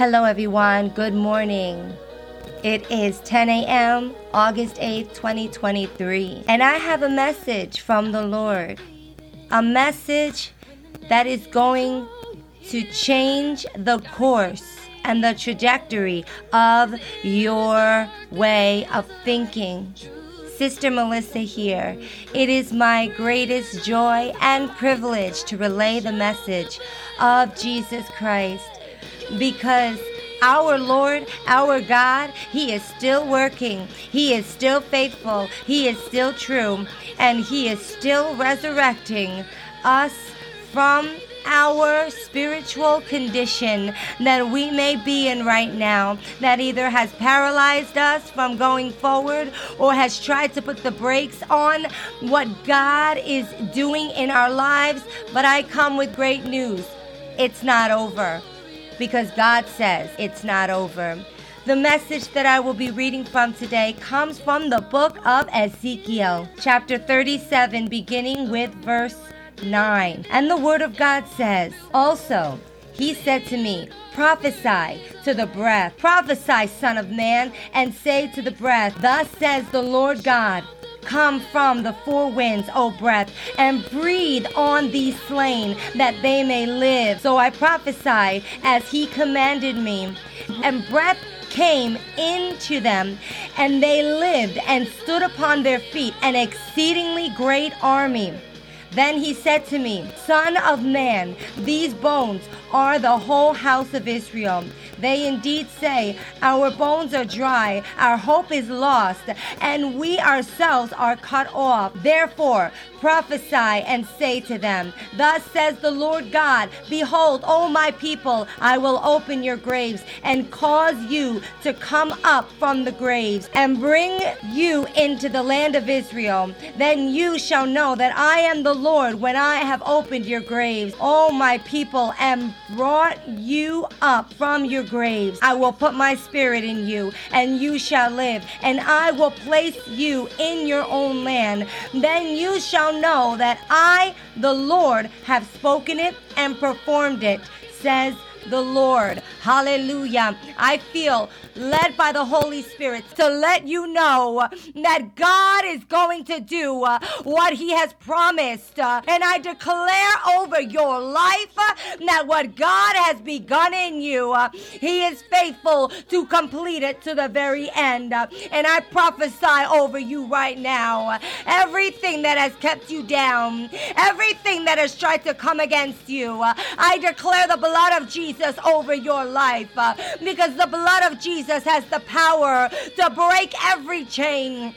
Hello, everyone. Good morning. It is 10 a.m., August 8th, 2023. And I have a message from the Lord. A message that is going to change the course and the trajectory of your way of thinking. Sister Melissa here. It is my greatest joy and privilege to relay the message of Jesus Christ because our Lord, our God, He is still working. He is still faithful. He is still true. And He is still resurrecting us from our spiritual condition that we may be in right now that either has paralyzed us from going forward or has tried to put the brakes on what God is doing in our lives. But I come with great news it's not over because God says it's not over. The message that I will be reading from today comes from the book of Ezekiel, chapter 37, beginning with verse 9. And the word of God says, Also, he said to me, Prophesy to the breath, prophesy, Son of Man, and say to the breath, Thus says the Lord God. Come from the four winds, O breath, and breathe on these slain, that they may live. So I prophesied as he commanded me, and breath came into them, and they lived and stood upon their feet, an exceedingly great army. Then he said to me, Son of man, these bones are the whole house of Israel. They indeed say, Our bones are dry, our hope is lost, and we ourselves are cut off. Therefore, prophesy and say to them, Thus says the Lord God, Behold, O my people, I will open your graves and cause you to come up from the graves and bring you into the land of Israel. Then you shall know that I am the Lord when I have opened your graves, O my people, and brought you up from your graves. I will put my spirit in you, and you shall live, and I will place you in your own land. Then you shall know that I, the Lord, have spoken it and performed it, says the Lord. Hallelujah. I feel led by the Holy Spirit to let you know that God is going to do uh, what He has promised. Uh, and I declare over your life uh, that what God has begun in you, He is faithful to complete it to the very end. And I prophesy over you right now everything that has kept you down, everything that has tried to come against you, I declare the blood of Jesus over your life uh, because the blood of Jesus Jesus has the power to break every chain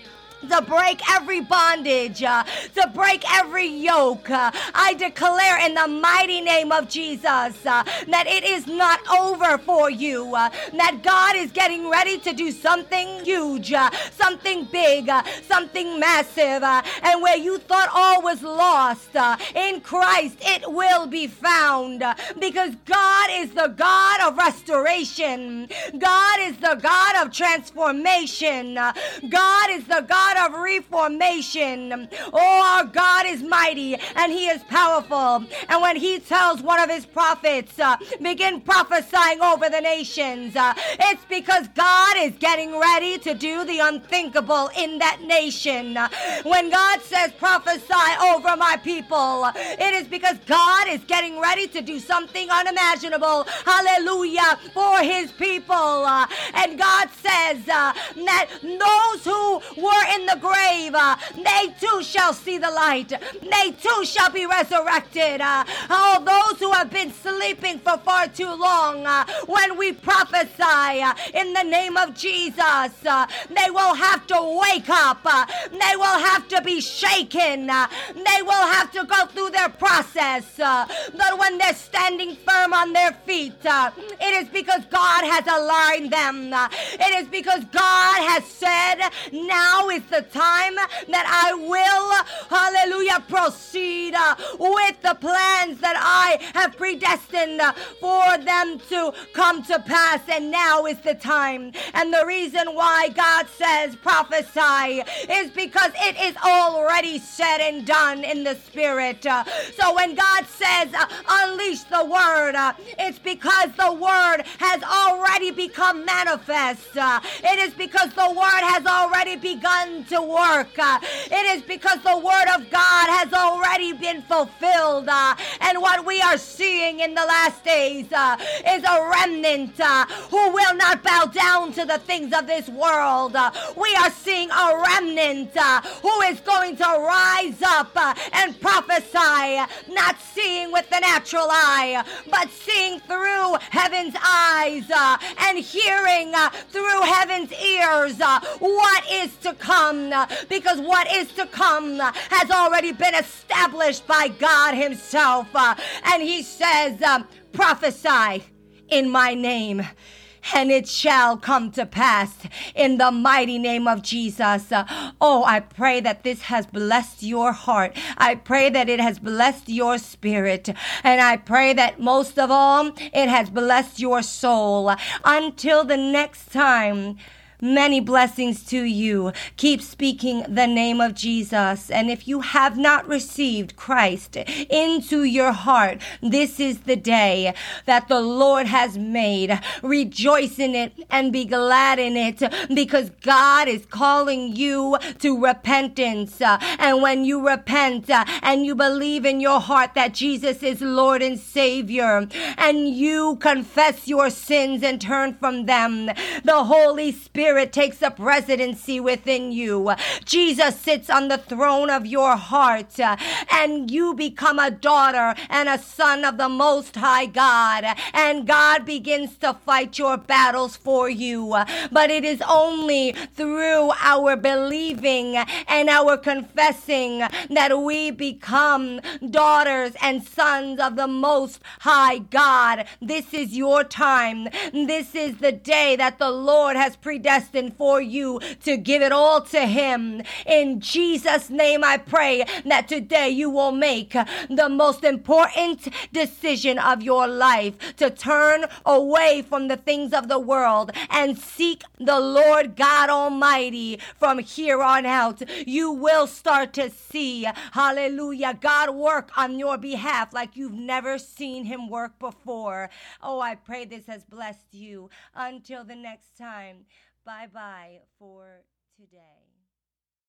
to break every bondage, uh, to break every yoke. Uh, I declare in the mighty name of Jesus uh, that it is not over for you, uh, that God is getting ready to do something huge, uh, something big, uh, something massive. and where you thought all was lost, in Christ it will be found because God is the God of restoration, God is the God of transformation, God is the God God of reformation. Oh, our God is mighty and he is powerful. And when he tells one of his prophets, uh, begin prophesying over the nations, uh, it's because God is getting ready to do the unthinkable in that nation. When God says prophesy over my people, it is because God is getting ready to do something unimaginable. Hallelujah for his people. Uh, and God says uh, that those who were in the grave, uh, they too shall see the light. They too shall be resurrected. Uh, all those who have been sleeping for far too long, uh, when we prophesy uh, in the name of Jesus, uh, they will have to wake up. Uh, they will have to be shaken. they will have to go through their process. but when they're standing firm on their feet, it is because God has aligned them. it is because God has said, now is the time that I will, hallelujah, proceed uh, with the plans that I have predestined for them to come to pass. And now is the time. And the reason why God says prophesy is because it is already said and done in the spirit. Uh, so when God says uh, unleash the word, it's because the word has already become manifest. Uh, it is because the word has already begun to work. Uh, it is because the word of God has already been fulfilled. Uh, and what we are seeing in the last days uh, is a remnant uh, who will not bow down to the things of this world. Uh, we are seeing a remnant who is going to rise up and prophesy, not seeing with the natural eye, but seeing through heaven's eyes uh, and hearing uh, through heaven's ears uh, what is to come. uh, because what is to come uh, has already been established by God Himself. uh, and He says, prophesy in my name and it shall come to pass in the mighty name of Jesus. Oh, I pray that this has blessed your heart. I pray that it has blessed your spirit. And I pray that most of all, it has blessed your soul. Until the next time. Many blessings to you. Keep speaking the name of Jesus. And if you have not received Christ into your heart, this is the day that the Lord has made. Rejoice in it and be glad in it because God is calling you to repentance. And when you repent and you believe in your heart that Jesus is Lord and Savior, and you confess your sins and turn from them, the Holy Spirit takes up residency within you. Jesus sits on the throne of your heart, uh, and you become a daughter and a son of the Most High God. And God begins to fight your battles for you. But it is only through our believing and our confessing that we become daughters and sons of the Most High God. This is your time. This is the day that the Lord has predestined for you to give it all to Him. In Jesus' name, I pray that today you will make the most important decision of your life to turn away from the things of the world and seek the Lord God Almighty from here on out. You will start to see, hallelujah, God work on your behalf like you've never seen Him work before. Oh, I pray this has blessed you. Until the next time. Bye bye for today.